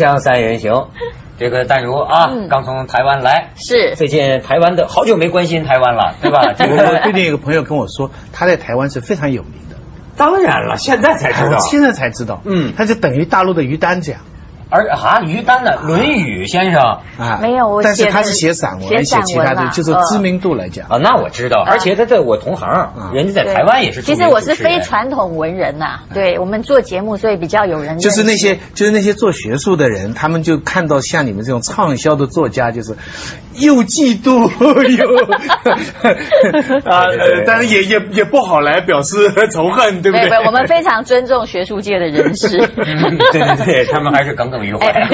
锵锵三人行，这个淡如啊，嗯。刚从台湾来，是。最近台湾的好久没关心台湾了，对吧？这我我 最个近有个朋友跟我说，他在台湾是非常有名的，当然了，现在才知道。我。现在才知道，嗯。他就等于大陆的于丹这样而啊，于丹的《论语》先生。啊，没有我但是他是写散文，写其他的，就是知名度来讲，啊，那我知道，而且他在我同行，嗯人家在台湾也是其实我是非传统文人呐、对我们做节目，所以比较有人就是那些就是那些做学术的人，他们就看到像你们这种畅销的作家，就是又嫉妒 又 啊，但是也也也不好来表示仇恨，对不对？我们非常尊重学术界的人士。嗯对对对，他们还是耿耿于怀。哎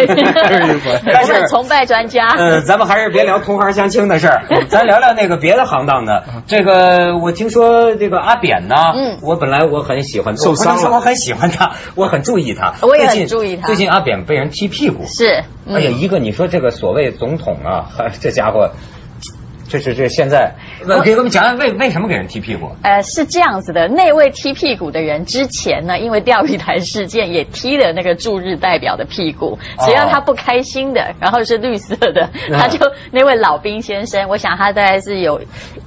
但是崇拜专家。呃，咱们还是别聊同行相亲的事儿，咱聊聊那个别的行当的。这个我听说这个阿扁呢，嗯我本来我很喜欢，受伤了我很喜欢他，我很注意他。我也很最近注意他最近阿扁被人踢屁股，是，嗯哎呀，一个你说这个所谓总统啊，这家伙，这是这现在，我给我们讲讲为为什么给人踢屁股？呃，是这样子的，那位踢屁股的人之前呢，因为钓鱼台事件也踢了那个驻日代表的屁股，只要他不开心的，然后是绿色的，嗯他就那位老兵先生，我想他大概是有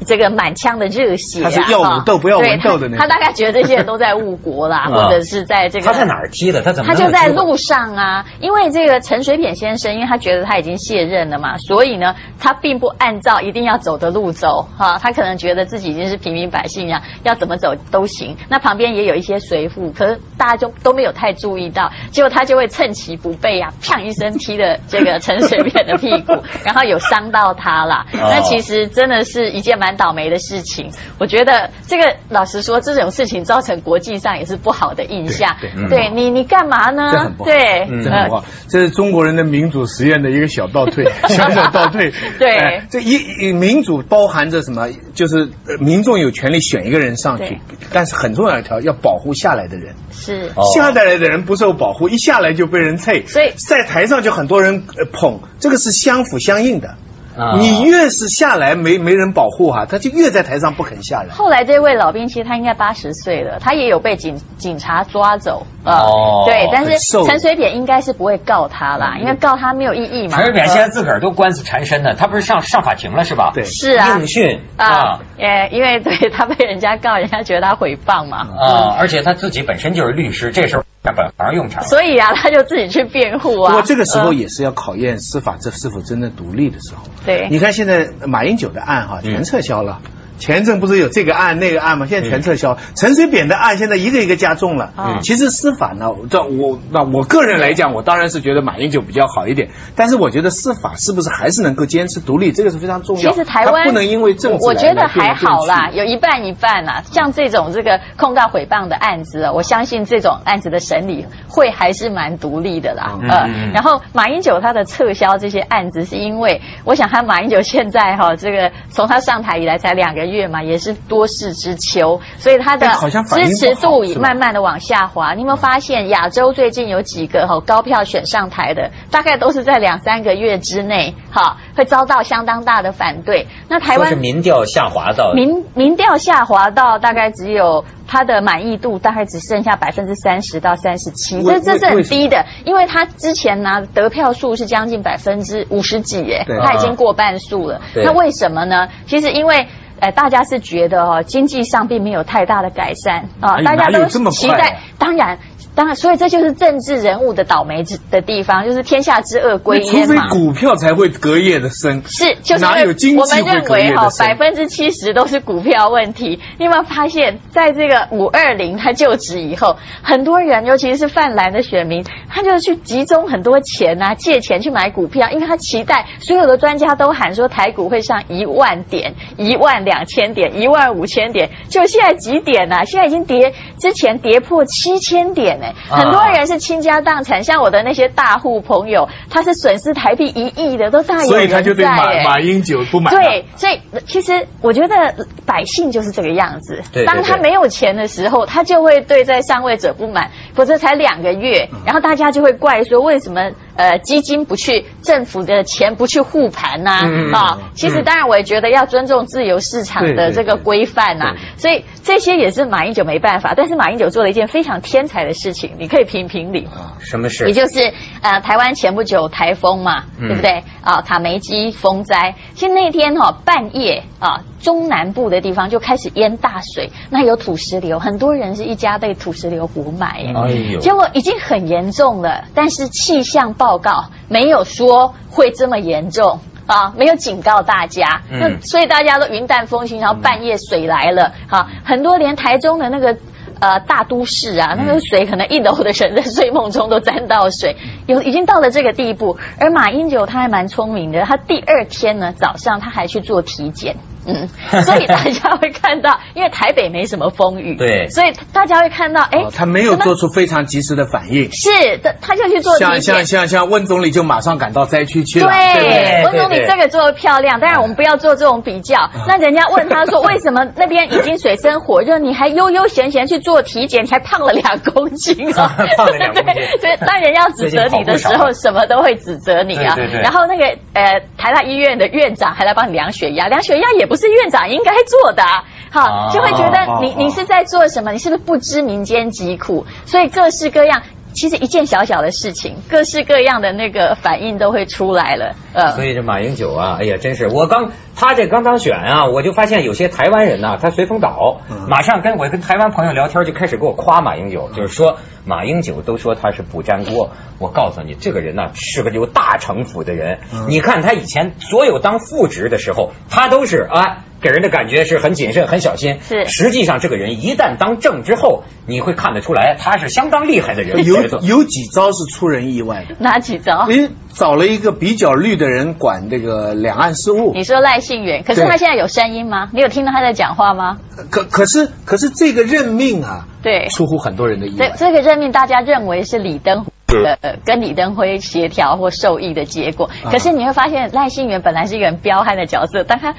这个满腔的热血、啊，他是要武斗不要斗的那他他大概觉得这些人都在误国啦，嗯或者是在这个他在哪儿踢的？他怎么他就在路上啊，因为这个陈水扁先生，因为他觉得他已经卸任了嘛，所以呢，他并不按照一定要走的路走哈、他可能觉得自己已经是平民百姓啊，要怎么走都行。那旁边也有一些随扈，可是大家就都没有太注意到，结果他就会趁其不备啊，砰一声踢了这个陈水扁的屁股，然后有伤到他啦。哦那其实真的是一件蛮倒霉的事情。我觉得这个老实说，这种事情造成国际上也是不好的印象。对你，你干嘛呢？对，嗯这很不好，这是中国人的民主实验的一个小倒退，小小倒退。对哎这一一民主包含着什么？就是呃民众有权利选一个人上去，但是很重要一条要保护下来的人。是。哦下来的人不受保护，一下来就被人踩，所以在台上就很多人呃捧，这个是相辅相应的。啊你越是下来没没人保护哈、他就越在台上不肯下来。后来这位老兵其实他应该八十岁了，他也有被警警察抓走呃哦对，但是陈水扁应该是不会告他啦，因为告他没有意义嘛。陈水扁现在呃自个儿都官司缠身呢，他不是上上法庭了是吧？对是啊应讯啊啊，呃，因为对 他被人家告，人家觉得他诽谤嘛。啊，而且他自己本身就是律师，这时候在本而用场。所以啊，他就自己去辩护啊。不过这个时候呃也是要考验司法这是否真正独立的时候。对你看现在马英九的案哈嗯全撤销了。前一阵不是有这个案那个案吗？现在全撤销。陈水扁的案现在一个一个加重了。嗯其实司法呢，这我那我个人来讲，我当然是觉得马英九比较好一点。但是我觉得司法是不是还是能够坚持独立，这个是非常重要。其实台湾不能因为政治我来觉得还好啦，有一半一半啦。像这种这个控告诽谤的案子啊，我相信这种案子的审理会还是蛮独立的啦。嗯，然后马英九他的撤销这些案子，是因为我想他马英九现在哈，这个从他上台以来才两个月嘛，也是多事之秋，所以他的支持度是吧慢慢的往下滑。你有没有发现亚洲最近有几个哈高票选上台的，大概都是在两三个月之内哈会遭到相当大的反对。那台湾是民调下滑到民民调下滑到大概只有他的满意度大概只剩下百分之三十到三十七，这这是很低的，因为他之前拿得票数是将近百分之五十几耶，他已经过半数了。对那为什么呢？其实因为。呃，大家是觉得哦，经济上并没有太大的改善啊、哎大家都期待。当然，当然，所以这就是政治人物的倒霉之的地方，就是天下之恶归除非。股票才会隔夜的升，是，就是哪有经济我们认为哈百分之七十都是股票问题。你有没有发现，在这个五二零他就职以后，很多人，尤其是泛蓝的选民，他就去集中很多钱啊，借钱去买股票，因为他期待所有的专家都喊说台股会上一万点、一万两千点、一万五千点，就现在几点啊？现在已经跌，之前跌破七千点哎、啊很多人是倾家荡产，像我的那些大户朋友，他是损失台币一亿的，都大有所以人在他就对马哎马英九不满。对，所以其实我觉得百姓就是这个样子。对对当他没有钱的时候，他就会对在上位者不满，否则才两个月，嗯然后大家就会怪说为什么呃基金不去政府的钱不去护盘呐、啊。其实当然我也觉得要尊重自由市场的这个规范呐、所以这些也是马英九没办法。但是马英九做了一件非常天才的事情，你可以评评理。什么事也？就是呃，台湾前不久台风嘛，嗯对不对？啊，卡梅基风灾，其实那天哈、半夜啊，中南部的地方就开始淹大水，那有土石流，很多人是一家被土石流活埋。哎呦结果已经很严重了，但是气象报告没有说会这么严重。啊，没有警告大家，嗯那所以大家都云淡风轻，然后半夜水来了，哈、很多连台中的那个呃大都市啊，那个水可能一楼的人在睡梦中都沾到水，有已经到了这个地步。而马英九他还蛮聪明的，他第二天呢早上他还去做体检。嗯，所以大家会看到，因为台北没什么风雨，对。所以大家会看到，哎、哦他没有做出非常及时的反应，是的，他就去做体检像像。像像温总理就马上赶到灾区去了，对温总理这个做的漂亮，当然我们不要做这种比较。那人家问他说，为什么那边已经水深火热，你还悠悠闲闲去做体检，你还胖了两公斤啊？胖了两公斤。对，所以当人要指责你的时候，什么都会指责你啊。对对对。然后那个呃台大医院的院长还来帮你量血压，量血压也不是院长应该做的好，就会觉得你哦你是在做什么？你是不是不知民间疾苦？所以各式各样。其实一件小小的事情，各式各样的那个反应都会出来了。呃，所以这马英九啊，哎呀，真是我刚他这刚当选啊，我就发现有些台湾人呐、他随风倒，马上跟我跟台湾朋友聊天就开始给我夸马英九，就是说马英九都说他是不粘锅。我告诉你，这个人呐、是个有大城府的人。你看他以前所有当副职的时候，他都是啊。给人的感觉是很谨慎、很小心。是实际上这个人一旦当政之后，你会看得出来，他是相当厉害的人。有有几招是出人意外的。哪几招？你找了一个比较绿的人管这个两岸事务，你说赖信远，可是他现在有声音吗？你有听到他在讲话吗？可可是可是这个任命啊，对，出乎很多人的意外。这这个任命大家认为是李登。呃，跟李登辉协调或受益的结果，啊可是你会发现赖幸元本来是一个很彪悍的角色，但他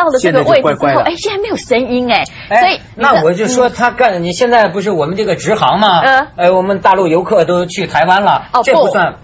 到了这个位置之后，哎，现在没有声音哎，所哎以，那我就说他干，你现在不是我们这个直航吗？嗯呃，我们大陆游客都去台湾了，哦这不算，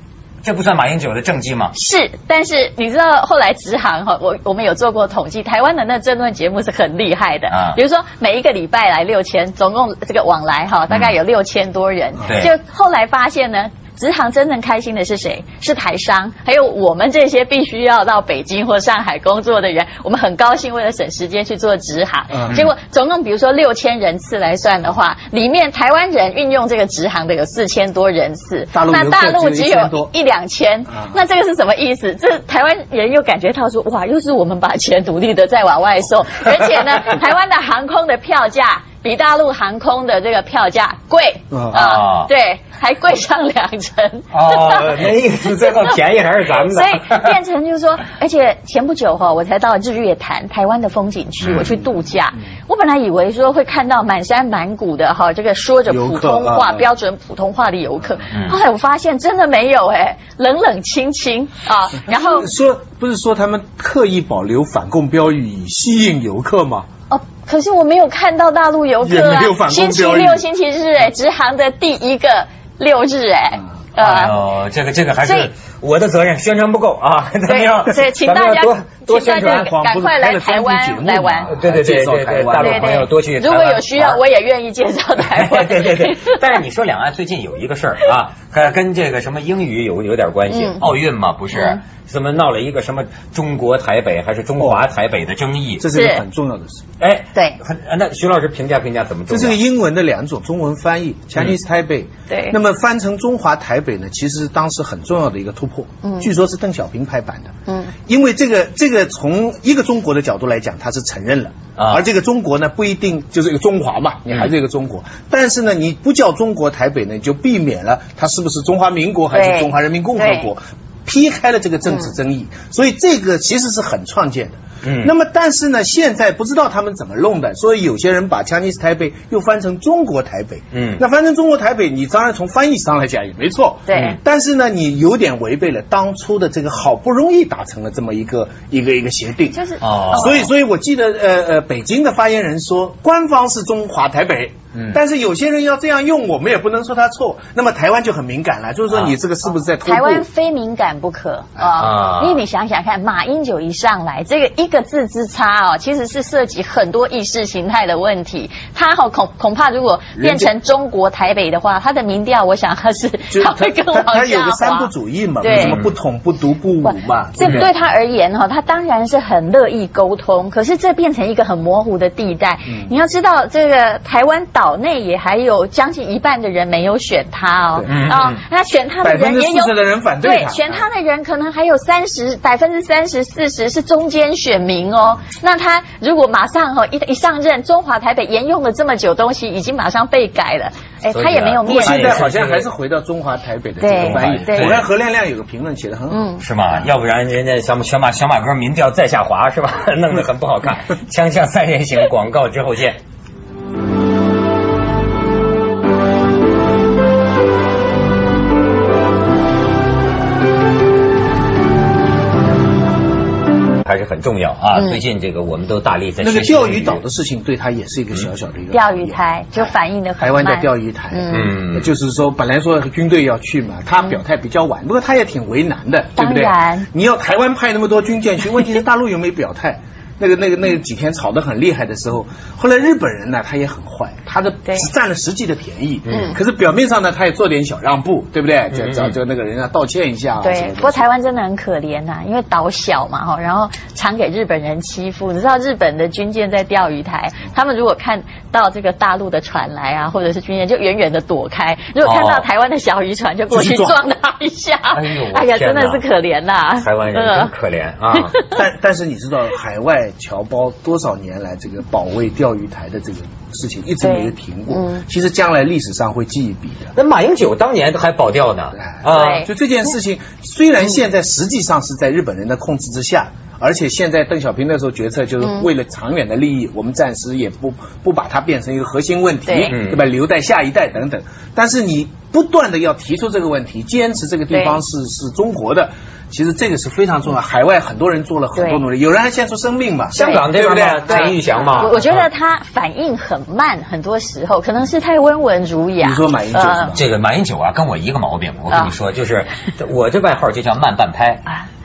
这不算马英九的政绩吗？是，但是你知道后来直航哈，我我们有做过统计，台湾的那争论节目是很厉害的，啊。比如说每一个礼拜来六千，总共这个往来哈，大概有六千多人，对。就后来发现呢。直航真正开心的是谁？是台商，还有我们这些必须要到北京或上海工作的人，我们很高兴为了省时间去做直航。嗯。结果总共比如说六千人次来算的话，里面台湾人运用这个直航的有四千多人次，那大陆只有只1000多。有一两千。啊，那这个是什么意思？这台湾人又感觉到说，哇，又是我们把钱努力的在往外送，而且呢，台湾的航空的票价比大陆航空的这个票价贵啊啊，对，还贵上两成。哦，那意思最后便宜还是咱们的。所以变成就是说，而且前不久哈，我才到日月潭台湾的风景区，嗯我去度假。我本来以为说会看到满山满谷的哈，这个说着普通话、啊标准普通话的游客嗯。后来我发现真的没有哎，冷冷清清啊。然后说不是说他们刻意保留反共标语以吸引游客吗？哦，可是我没有看到大陆游客啊星期六、星期日哎，直航的第一个六日哎，哎呃。呦，这个这个还是我的责任，宣传不够啊！咱们要对，请大家多多宣传。赶快来 台湾来玩。对对对对对，台湾大陆朋友多去台如果有需要，我也愿意介绍台湾。对对对，但是你说两岸最近有一个事儿啊，跟跟这个什么英语有有点关系嗯，奥运嘛不是嗯？怎么闹了一个什么中国台北还是中华台北的争议？这是一个很重要的事。哎，对很那徐老师评价评价怎么？这是个英文的两种中文翻译，Chinese Taipei。对那么翻成中华台北呢，其实是当时很重要的一个突破。嗯据说是邓小平拍板的。嗯，因为这个这个从一个中国的角度来讲，他是承认了，啊而这个中国呢不一定就是一个中华嘛，你还是一个中国，但是呢你不叫中国台北呢，就避免了它是不是中华民国还是中华人民共和国，劈开了这个政治争议，所以这个其实是很创建的。嗯。那么但是呢，现在不知道他们怎么弄的，所以有些人把 Chinese 台北又翻成中国台北。嗯。那翻成中国台北，你当然从翻译上来讲也没错。对。嗯。但是呢，你有点违背了当初的这个好不容易达成了这么一个一个一个协定。就是哦。所以，所以我记得，呃呃，北京的发言人说，官方是中华台北，嗯，但是有些人要这样用，我们也不能说他错。那么台湾就很敏感了，就是说你这个是不是在？台湾非敏感不可啊，因为你想想看，马英九一上来，这个一个字之差哦，其实是涉及很多意识形态的问题。他好恐恐怕如果变成中国台北的话，他的民调，我想他是他会更往下他有个三不主义嘛，什么不统不独不武嘛。这对他而言哈，他当然是很乐意沟通，可是这变成一个很模糊的地带。你要知道，这个台湾岛内也还有将近一半的人没有选他哦，啊，那选他的人也有的人反对对，选他的人可能还有三十百分之三十四十是中间选民哦。那他如果马上哈一一上任，中华台北沿用了这么久东西，已经马上被改了，哎，他也没有面。现在好像还是回到中华台北的这个翻译。我看何亮亮有个评论写的很好，是吗？要不然人家小马小马小马哥民调再下滑是吧？弄得很不好看。锵锵三人行，广告之后见。重要啊！最近这个我们都大力在那个钓鱼岛的事情，对他也是一个小小的一个钓鱼台，就反映的台湾的钓鱼台。嗯，就是说本来说军队要去嘛，他表态比较晚，不过他也挺为难的，对不对？你要台湾派那么多军舰去，问题是大陆有没有表态？那个、那个、那几天吵得很厉害的时候，后来日本人呢，他也很坏，他的只占了实际的便宜，嗯，可是表面上呢，他也做点小让步，对不对？就就就那个人要道歉一下。对，不过台湾真的很可怜呐，因为岛小嘛哈，然后常给日本人欺负。你知道日本的军舰在钓鱼台，他们如果看到这个大陆的船来啊，或者是军舰，就远远的躲开；如果看到台湾的小渔船，就过去撞他一下。哎呦，哎呀，真的是可怜呐！台湾人真可怜啊！但但是你知道海外。侨胞多少年来这个保卫钓鱼台的这个事情一直没有停过，其实将来历史上会记一笔的。那马英九当年还保钓呢，啊，就这件事情，虽然现在实际上是在日本人的控制之下，而且现在邓小平那时候决策就是为了长远的利益，我们暂时也不不把它变成一个核心问题，对吧？留待下一代等等。但是你不断的要提出这个问题，坚持这个地方是是中国的。其实这个是非常重要，海外很多人做了很多努力，有人还献出生命嘛。香港对不对？陈玉祥嘛。我觉得他反应很慢，很多时候可能是太温文儒雅。你说马英九这个马英九啊，跟我一个毛病，我跟你说，就是 我这外号就叫慢半拍，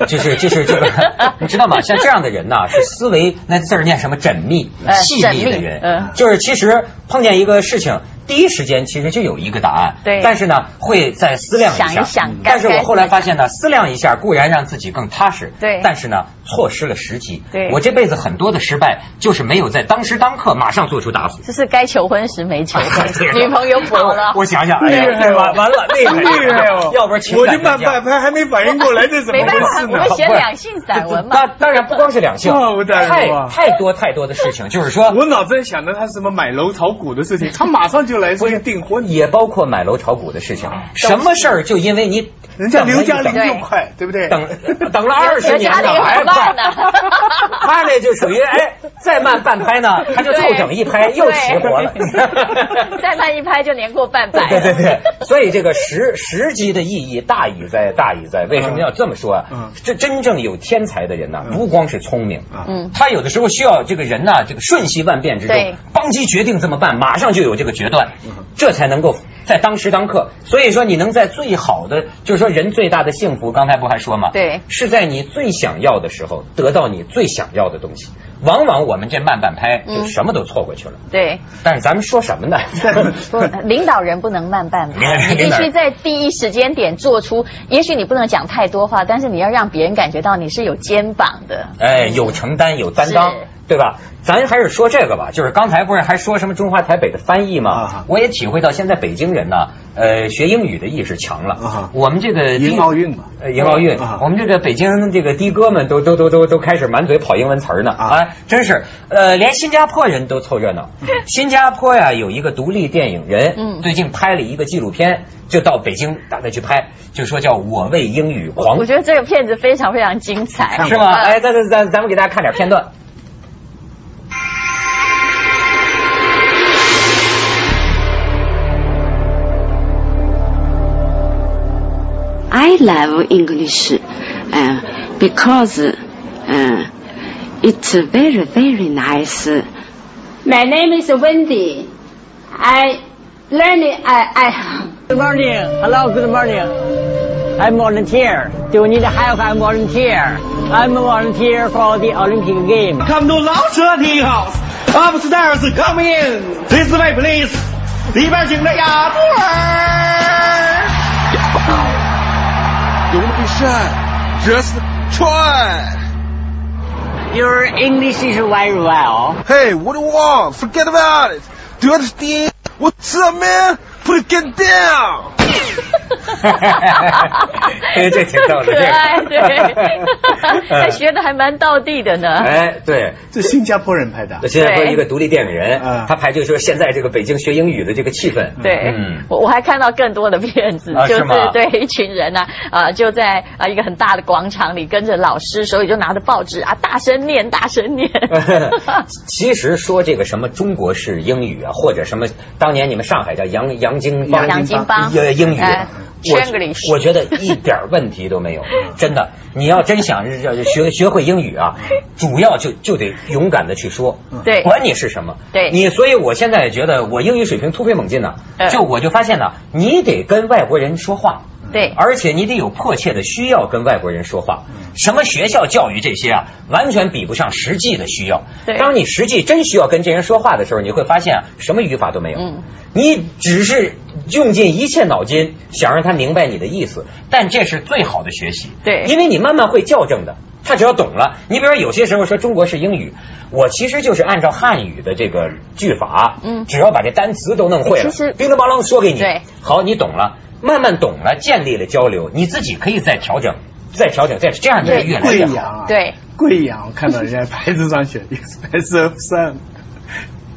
就是就是这个，你知道吗？像这样的人呐，是思维那字儿念什么缜密、细腻的人，就是其实碰见一个事情。第一时间其实就有一个答案，对，但是呢，会再思量一下。但是我后来发现呢，思量一下固然让自己更踏实，对，但是呢，错失了时机。对，我这辈子很多的失败，就是没有在当时当刻马上做出答复。这是该求婚时没求婚，女朋友跑了。我想想，哎呀，完完了，那个，要不然我就慢半拍还没反应过来，这怎么回事呢？我们写两性散文嘛。当当然不光是两性，太太多太多的事情，就是说，我脑子里想的他什么买楼炒股的事情，他马上就来说订婚。也包括买楼炒股的事情，什么事儿就因为你人家刘嘉玲就快，对不对？等等了二十年 了还快呢，他那就属于哎，再慢半拍呢，他就凑整一拍又齐活了。再慢一拍就年过半百。对对对，所以这个时时机的意义大矣在大矣在。为什么要这么说啊？这真正有天才的人呢，不光是聪明啊，他有的时候需要这个人呢，这个瞬息万变之中，当即决定这么办，马上就有这个决断，这才。能够在当时当刻，所以说你能在最好的，就是说人最大的幸福，刚才不还说吗？对，是在你最想要的时候得到你最想要的东西。往往我们这慢半拍就什么都错过去了。对，但是咱们说什么呢？不，领导人不能慢半拍，你必须在第一时间点做出。也许你不能讲太多话，但是你要让别人感觉到你是有肩膀的。哎，有承担，有担当，对吧？咱还是说这个吧，就是刚才不是还说什么中华台北的翻译吗？我也体会到现在北京人呢，呃，学英语的意识强了。我们这个迎奥运嘛，迎奥运，我们这个北京这个的哥们都都都都都开始满嘴跑英文词儿呢。啊，真是，呃，连新加坡人都凑热闹。新加坡呀，有一个独立电影人，最近拍了一个纪录片，就到北京打算去拍，就说叫我为英语狂。我觉得这个片子非常非常精彩，是吗？哎，咱咱咱咱们给大家看点片段。I love English uh, because uh, it's very, very nice. My name is Wendy. I learning. I I. Good morning. Hello. Good morning. I'm volunteer. Do you need help? I'm volunteer. I'm a volunteer for the Olympic game. Come to 老舍 tea house. Upstairs, come in. This way, please. 里边请着雅座 儿。Don't be shy. Just try. Your English is very well. Hey, what do you want? Forget about it. Do you understand? What's up, man? Put it get 哎，这挺逗的，可爱，这对，他 学的还蛮道地的呢。哎，对，这新加坡人拍的？那。现在说一个独立电影人嗯，他拍就说现在这个北京学英语的这个气氛，对，嗯。我我还看到更多的片子，就是对一群人呢、啊，就在啊一个很大的广场里跟着老师，手里就拿着报纸啊，大声念，大声念。其实说这个什么中国式英语啊，或者什么当年你们上海叫洋洋泾浜洋泾浜呃英语。哎，我我觉得 一点问题都没有，真的。你要真想是学学会英语啊，主要就就得勇敢的去说，对管你是什么，对你，所以我现在觉得我英语水平突飞猛进呢嗯，就我就发现呢，你得跟外国人说话。对而且你得有迫切的需要跟外国人说话。嗯什么学校教育这些啊，完全比不上实际的需要。对当你实际真需要跟这人说话的时候，你会发现啊，什么语法都没有。嗯你只是用尽一切脑筋想让他明白你的意思，但这是最好的学习。对因为你慢慢会校正的。他只要懂了，你比如说有些时候说中国式英语，我其实就是按照汉语的这个句法，嗯只要把这单词都弄会了，其实叮当啷说给你，对好，你懂了，慢慢懂了，建立了交流，你自己可以再调整，再调整，再这样你就越来越好。贵阳啊，对，贵阳，我看到人家牌子上写 Express of Sun，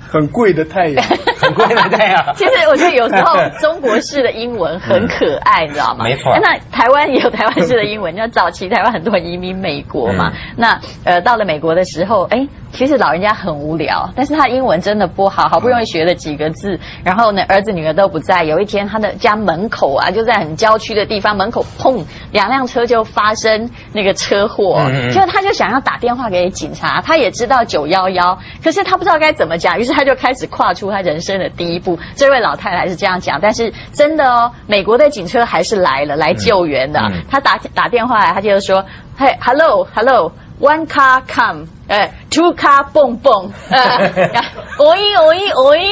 很贵的太阳。很贵的太阳 其实我觉得有时候中国式的英文很可爱，你知道吗？没错那台湾也有台湾式的英文，像早期台湾很多人移民美国嘛。嗯那呃，到了美国的时候，哎，其实老人家很无聊，但是他英文真的不好，好不容易学了几个字，然后呢，儿子女儿都不在。有一天，他的家门口啊，就在很郊区的地方，门口砰，两辆车就发生那个车祸，就他就想要打电话给警察，他也知道九幺幺，可是他不知道该怎么讲，于是他就开始跨出他人生的第一步。这位老太太是这样讲，但是真的哦，美国的警车还是来了，来救援的。他打打电话来，他就说：“嘿，hello，hello。” One car come，呃、o car 蹦蹦，呃，哦咦哦咦哦咦，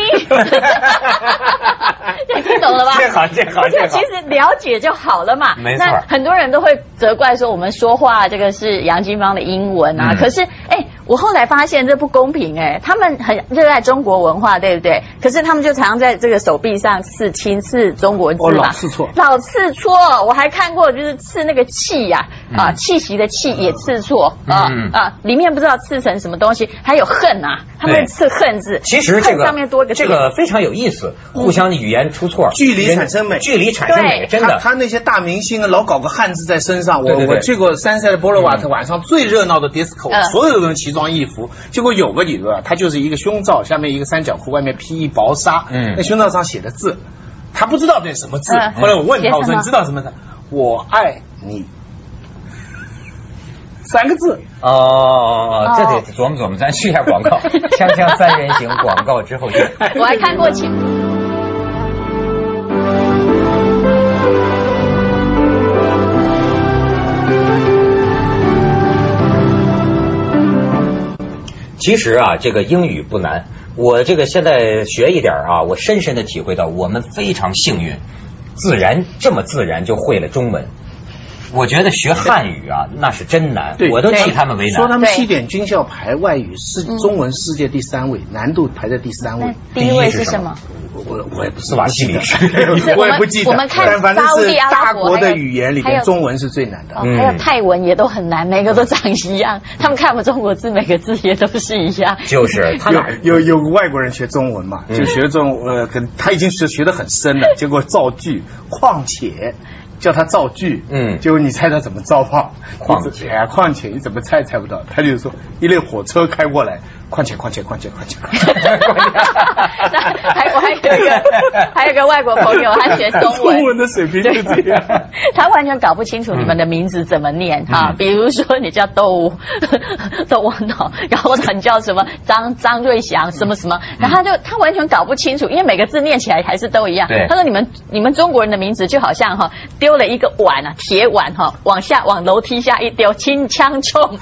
这 听懂了吧？这好这好这好。其实了解就好了嘛。没错。那很多人都会责怪说我们说话这个是杨金芳的英文啊，嗯。可是哎，我后来发现这不公平哎，他们很热爱中国文化，对不对？可是他们就常常在这个手臂上刺青，刺中国字哦，老刺错。老刺错。我还看过就是刺那个气呀啊，气息的气也刺错啊嗯。啊，里面不知道刺成什么东西，还有恨啊，他们对刺恨字，其实这个恨上面多个这个非常有意思，互相的语言出错，距离产生美。距离产生美，真的。他他那些大明星啊，老搞个汉字在身上。我对对对。我去过山塞的波罗瓦特，晚上最热闹的 disco，、嗯。所有人奇装异服。结果有个女的，她就是一个胸罩，下面一个三角裤，外面披一薄纱。嗯那胸罩上写的字，她不知道那是什么字。嗯后来我问她，我说你知道什么字？我爱你。三个字，哦这得琢磨琢磨，咱去一下广告，锵锵三人行广告之后见。我还看过其。其实啊，这个英语不难，我这个现在学一点啊，我深深的体会到，我们非常幸运，自然这么自然就会了中文。我觉得学汉语啊，那是真难，对我都替他们为难。说他们西点军校排外语是嗯中文世界第三位，难度排在第三位。第一位是什么？我我我也不是瓦西里是我也不记得。我们看但反正是沙烏地阿拉大国的语言里还有面，中文是最难的。还有泰文也都很难，每个都长一样。他们看我们中国字，每个字也都是一样。就是 他有有有个外国人学中文嘛，嗯就学中呃，跟他已经学学得很深了，结果造句，况且叫他造句，嗯结果你猜他怎么造话？况且况且你怎么猜猜不到？他就说一列火车开过来，况且况且况且况且。那 还我还有一个 还有一个外国朋友，他学中文，中文的水平就这样。他完全搞不清楚你们的名字怎么念哈。比如说你叫窦窦文涛，然后你叫什么张张瑞祥什么什么，然后他就他完全搞不清楚，因为每个字念起来还是都一样。对他说你们你们中国人的名字就好像哈丢了一个碗啊，铁碗哈，往下往楼梯下一丢，轻枪冲，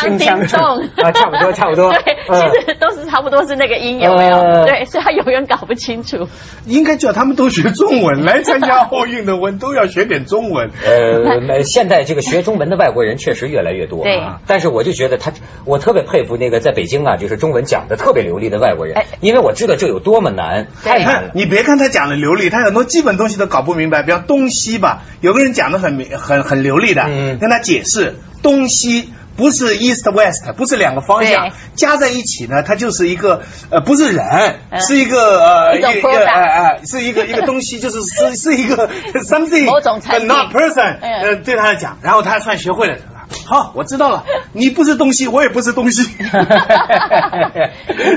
清枪重啊差不多差不多对，嗯其实都是差不多是那个音，有没有？呃对，所以他永远搞不清楚。应该叫他们都学中文，来参加奥运的，我们都要学点中文。呃，现在这个学中文的外国人确实越来越多。对啊但是我就觉得他，我特别佩服那个在北京啊，就是中文讲的特别流利的外国人哎，因为我知道这有多么难，太你难了，。看你别看他讲的流利，他很多基本东西都搞不明白。比方东西吧，有个人讲的很明很很流利的，嗯跟他解释东西。不是 east west，不是两个方向，加在一起呢，它就是一个呃，不是人，嗯是一个呃一个呃，是一个一个东西，就是是是一个 something，某种产品 but not person，嗯呃，对他来讲，然后他算学会了。好，我知道了，你不是东西，我也不是东西。你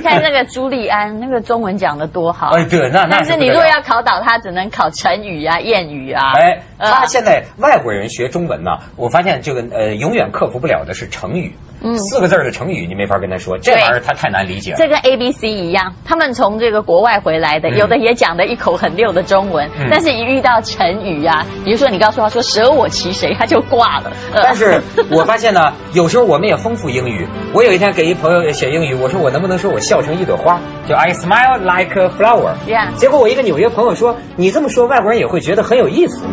看那个朱利安，那个中文讲的多好。哎，对，那那但是你如果要考倒他，只能考成语啊、谚语啊。哎，呃他现在外国人学中文呢，我发现这个呃，永远克服不了的是成语。嗯四个字儿的成语你没法跟他说，这玩意儿他太难理解了。这跟 A B C 一样，他们从这个国外回来的，嗯有的也讲的一口很溜的中文，嗯但是一遇到成语啊，比如说你告诉他说“舍我其谁”，他就挂了。呃但是我发现呢，有时候我们也丰富英语。我有一天给一朋友写英语，我说我能不能说我笑成一朵花，就 I smile like a flower。结果我一个纽约朋友说，你这么说外国人也会觉得很有意思。